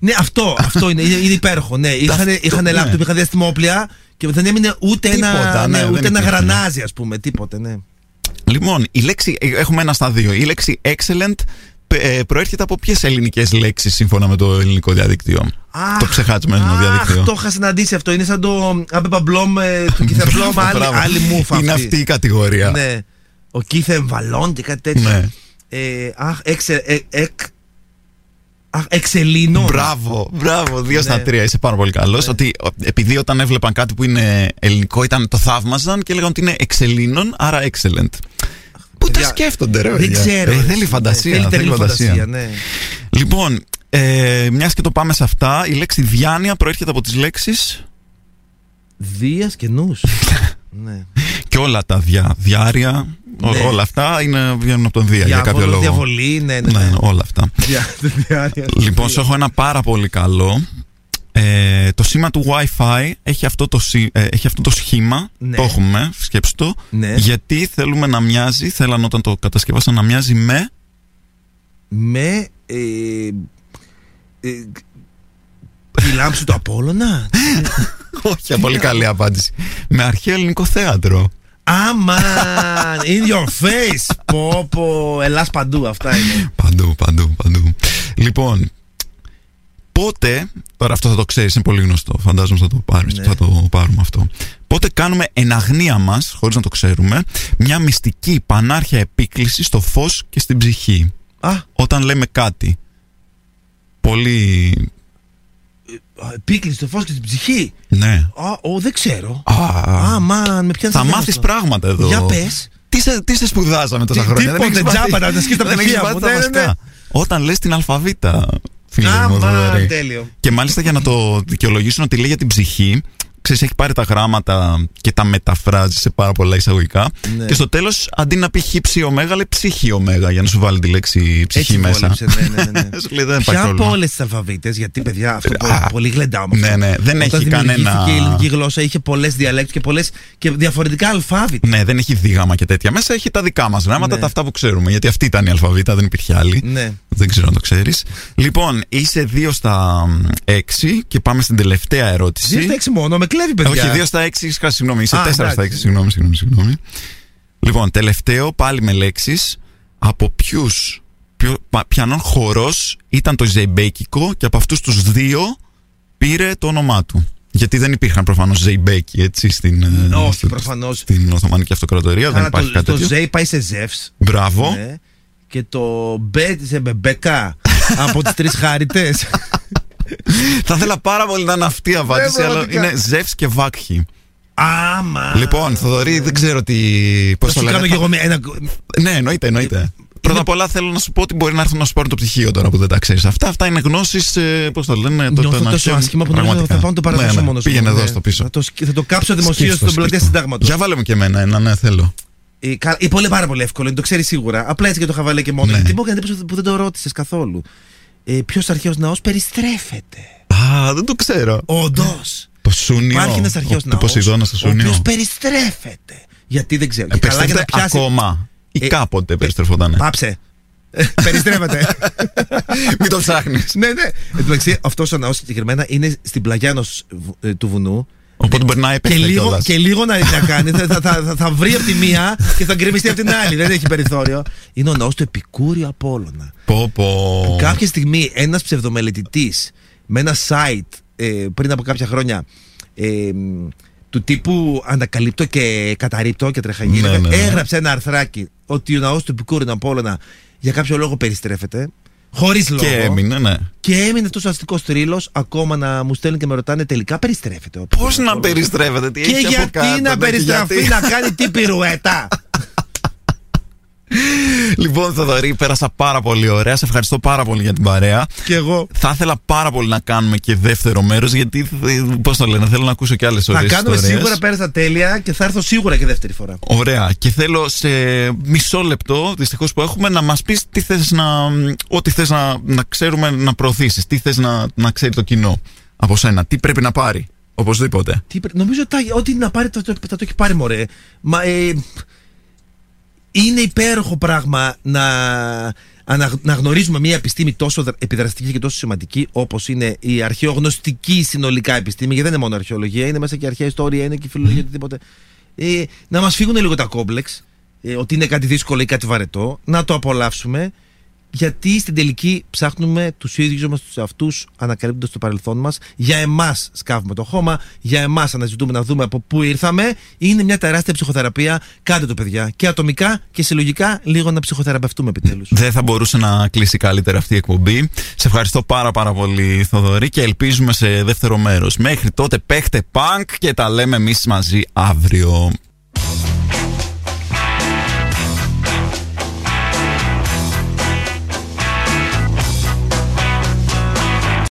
Ναι, αυτό, αυτό είναι, είναι, είναι υπέροχο. Ναι, είχαν, Αυτό, είχαν ναι. λάπτοπ, είχαν διαστημόπλια και δεν έμεινε ούτε ένα, Τίποτα, ναι, ναι, δεν ούτε ένα υπήρχε. γρανάζι, ας πούμε. Τίποτε, ναι. Λοιπόν, η λέξη, ε, έχουμε ένα στα δύο. Η λέξη excellent ε, προέρχεται από ποιες ελληνικές λέξεις σύμφωνα με το ελληνικό διαδίκτυο. Αχ, το ξεχάσμένο αχ, διαδίκτυο. το είχα συναντήσει αυτό. Είναι σαν το Άμπεπα Μπλόμ ε, του Κίθεν Μπλόμ. Μπράβο, Άλλη, μπράβο. άλλη μούφα Είναι αυτή η κατηγορία. Ναι. Ο Κίθεν Βαλόν και κάτι τέτοιο. Ναι. Ε, αχ, εξε, ε, εκ, αχ, εξελίνων. Μπράβο, μπράβο, δύο στα Ναι. τρία. Είσαι πάρα πολύ καλός. Ότι ο, επειδή όταν έβλεπαν κάτι που είναι ελληνικό, ήταν, το θαύμαζαν και έλεγαν ότι είναι εξελίνων, άρα excellent. Πού τα Παιδιά, σκέφτονται, ρε Δεν παιδιά. ξέρω. Ε, ρε, θέλει ναι, φαντασία. Θέλει θέλει τερλή φαντασία, ναι. Λοιπόν, ε, μιας και το πάμε σε αυτά, η λέξη διάνοια προέρχεται από τις λέξεις Δίας και νους. ναι. και όλα τα δια, διάρια. ό- Ναι. όλα αυτά είναι, βγαίνουν από τον Δία για κάποιο Διάβολο, λόγο. Διαβολή, ναι, ναι. Ναι, ναι. όλα αυτά. Δια- διάρκεια. Λοιπόν, σου έχω ένα πάρα πολύ καλό. Ε, το σήμα του Wi-Fi έχει αυτό το, σι- ε, έχει αυτό το σχήμα. Ναι. Το έχουμε, σκέψου το. Ναι. Γιατί θέλουμε να μοιάζει, θέλαν όταν το κατασκευάσαν να μοιάζει με; με ε, ε, τη λάμψη του Απόλλωνα; Όχι, πολύ καλή απάντηση. Με αρχαίο ελληνικό θέατρο. Αμάν, in your face. Πω πω, ελάς παντού, αυτά είναι. Παντού, παντού, παντού. Λοιπόν, πότε. Τώρα αυτό θα το ξέρεις, είναι πολύ γνωστό. Φαντάζομαι θα το, πάρεις, Ναι. θα το πάρουμε αυτό. Πότε κάνουμε εν αγνία μας, χωρίς να το ξέρουμε, μια μυστική πανάρχια επίκληση στο φως και στην ψυχή. Α, Όταν λέμε κάτι. Πολύ. επίκλεισε το φως και στην ψυχή. Ναι. Α, ο, δεν ξέρω. Α, Α, μαν, με πιάνει θα μάθεις πράγματα εδώ. Για πες. Τι σε, τι σε σπουδάσαμε τόσα Τι- χρόνια. τίποτε, έχεις μάθει- τζάμπα, να τα σκείς τα δεν πτυχία έχεις μου. μάθει τα Ναι, ναι, βασικά. ναι. Όταν λες την αλφαβήτα, φίλε μου, Αμάν, Θοδωρή. τέλειο. Και μάλιστα για να το δικαιολογήσουν ότι λέει για την ψυχή, ξέρεις, έχει πάρει τα γράμματα και τα μεταφράζει σε πάρα πολλά εισαγωγικά. Ναι. Και στο τέλος, αντί να πει χύψη ωμέγα, λέει ψυχή ωμέγα για να σου βάλει τη λέξη ψυχή Έτσι μέσα. βόλεψε, ναι, ναι, ναι, ναι. Σου λέει δεν υπάρχει Ποια από πρόβλημα. όλες τις αλφαβήτες, γιατί παιδιά αυτό Α, πολύ, πολύ γλεντάω με ναι, αυτό. ναι, δεν Όταν έχει κανένα- δημιουργήθηκε η ελληνική γλώσσα είχε πολλές διαλέκτου και, πολλές, και διαφορετικά αλφάβητα. Ναι, δεν έχει δίγαμα και τέτοια. Μέσα έχει τα δικά μας γράμματα, Ναι. τα αυτά που ξέρουμε. Γιατί αυτή ήταν η αλφαβήτα, δεν υπήρχε άλλη. Ναι. Δεν ξέρω αν το ξέρεις. Λοιπόν, είσαι 2 στα 6 και πάμε στην τελευταία ερώτηση. Δύο στα έξι μόνο, με κλέβει παιδιά. Όχι, 2 στα 6, είχα συγγνώμη. Είσαι Α, 4 στα 6, εντάξει. συγγνώμη, συγγνώμη, συγγνώμη. Λοιπόν, τελευταίο, πάλι με λέξεις. Από ποιους. Ποιανόν χορός ήταν το Ζεϊμπέκικο και από αυτούς τους δύο πήρε το όνομά του. Γιατί δεν υπήρχαν προφανώς Ζεϊμπέκοι έτσι στην, ε, Όχι, στην- προφανώς. στην Οθωμανική Αυτοκρατορία. δεν υπάρχει το, κάτι το τέτοιο. Ζέι πάει σε Ζεύς Μπράβο. ναι, και το Μπέ σε Μπεμπέκα από τις τρεις χάριτε. Θα ήθελα πάρα πολύ να είναι αυτή η απάντηση, Ναι, αλλά πραγματικά. είναι Ζεύς και Βάκχη. Άμα. Λοιπόν, Θοδωρή, δεν ξέρω τι. Πώς θα το σου λένε. κάνω και εγώ μια- ένα. Ναι, εννοείται, εννοείται. Πρώτα απ' όλα θέλω να σου πω ότι μπορεί να έρθουν να σου πάρουν το πτυχίο τώρα που δεν τα ξέρεις. Αυτά, αυτά είναι γνώσεις. Πώς το λένε. το- το Νιώθω να τόσο ξέρουν άσχημα που νομίζω θα πραγματικά. πάω να το παραδώσω Ναι, ναι, μόνο Πήγαινε εδώ στο πίσω. Θα το, σκ- θα το κάψω δημοσίως Σκύψω, στον πλατεία σκύψω. συντάγματος. Για βάλε μου και εμένα ένα, ναι, θέλω. Ε, κα- ε, πολύ πάρα πολύ εύκολο, είναι, το ξέρεις σίγουρα. Απλά έτσι και το χαβαλέ και μόνο. Ναι. Γιατί μου έκανε εντύπωση που δεν το ρώτησες καθόλου. Ε, Ποιος αρχαίος ναός περιστρέφεται. Α, δεν το ξέρω. Όντως. Το Σούνιο. Υπάρχει ένας αρχαίος ο- ναός. Του Ποσειδώνας στο Ο οποίος Σούνιο. περιστρέφεται. Γιατί δεν ξέρω. Ε, Και καλά για να Περιστρέφεται πιάσει. ακόμα. Ή Ε, κάποτε ε, περιστρεφόταν. Πάψε. Ε, Περιστρέφεται. Μην το ψάχνεις. ναι, ναι. Εν τω μεταξύ, αυτός ο ναός συγκεκριμένα είναι στην πλαγιά ενός του βουνού. Οπότε μπορεί να Και έπεσε λίγο, κιόλας. και λίγο να, να κάνει. Θα, θα, θα, θα βρει από τη μία και θα γκρεμιστεί από την άλλη. Δεν έχει περιθώριο. Είναι ο ναός του Επικούριου Απόλλωνα. Πω, πω. Κάποια στιγμή ένας ψευδομελετητής με ένα site ε, πριν από κάποια χρόνια ε, μ, του τύπου ανακαλύπτω και καταρρύπτω και τρεχαγίνη Ναι, ναι, ναι. έγραψε ένα αρθράκι ότι ο ναός του Επικούρου Απόλλωνα για κάποιο λόγο περιστρέφεται χωρίς λόγο Και έμεινε, ναι. και έμεινε αυτός ο αστικός θρύλος ακόμα να μου στέλνουν και με ρωτάνε τελικά περιστρέφεται ο Πώς Επικούρου να Απόλλωνας. περιστρέφεται, τι και έχει από γιατί κάτω, να ναι, και περιστραφεί γιατί. να κάνει τι πυρουέτα Λοιπόν, Θοδωρή, πέρασα πάρα πολύ ωραία. Σε ευχαριστώ πάρα πολύ για την παρέα. και εγώ Θα ήθελα πάρα πολύ να κάνουμε και δεύτερο μέρος, γιατί πώς το λένε, θέλω να ακούσω και άλλες θα ωραίες κάνουμε ιστορίες. σίγουρα πέρασα τέλεια και θα έρθω σίγουρα και δεύτερη φορά Ωραία. Και θέλω σε μισό λεπτό, δυστυχώς που έχουμε, να μας πεις τι θες να. Ό,τι θες να, να ξέρουμε να προωθήσεις. Τι θες να, να ξέρει το κοινό από σένα. Τι πρέπει να πάρει. Οπωσδήποτε. Τι, πρέ- νομίζω ότι ό,τι να πάρει θα το, θα το έχει πάρει μωρέ. Μα, ε, είναι υπέροχο πράγμα να, ανα- να γνωρίζουμε μια επιστήμη τόσο δρα- επιδραστική και τόσο σημαντική όπως είναι η αρχαιογνωστική συνολικά επιστήμη, γιατί δεν είναι μόνο αρχαιολογία, είναι μέσα και αρχαία ιστορία, είναι και φιλολογία, οτιδήποτε. Ε, να μας φύγουν λίγο τα κόμπλεξ, ε, ότι είναι κάτι δύσκολο ή κάτι βαρετό, να το απολαύσουμε, γιατί στην τελική ψάχνουμε τους ίδιους μας τους εαυτούς, ανακαλύπτοντας το παρελθόν μας. Για εμάς σκάβουμε το χώμα, για εμάς αναζητούμε να δούμε από πού ήρθαμε. Είναι μια τεράστια ψυχοθεραπεία. Κάντε το, παιδιά. Και ατομικά και συλλογικά, λίγο να ψυχοθεραπευτούμε επιτέλους. Δεν θα μπορούσε να κλείσει καλύτερα αυτή η εκπομπή. Σε ευχαριστώ πάρα πάρα πολύ Θοδωρή και ελπίζουμε σε δεύτερο μέρος. Μέχρι τότε παίχτε πανκ και τα λέμε εμείς μαζί αύριο.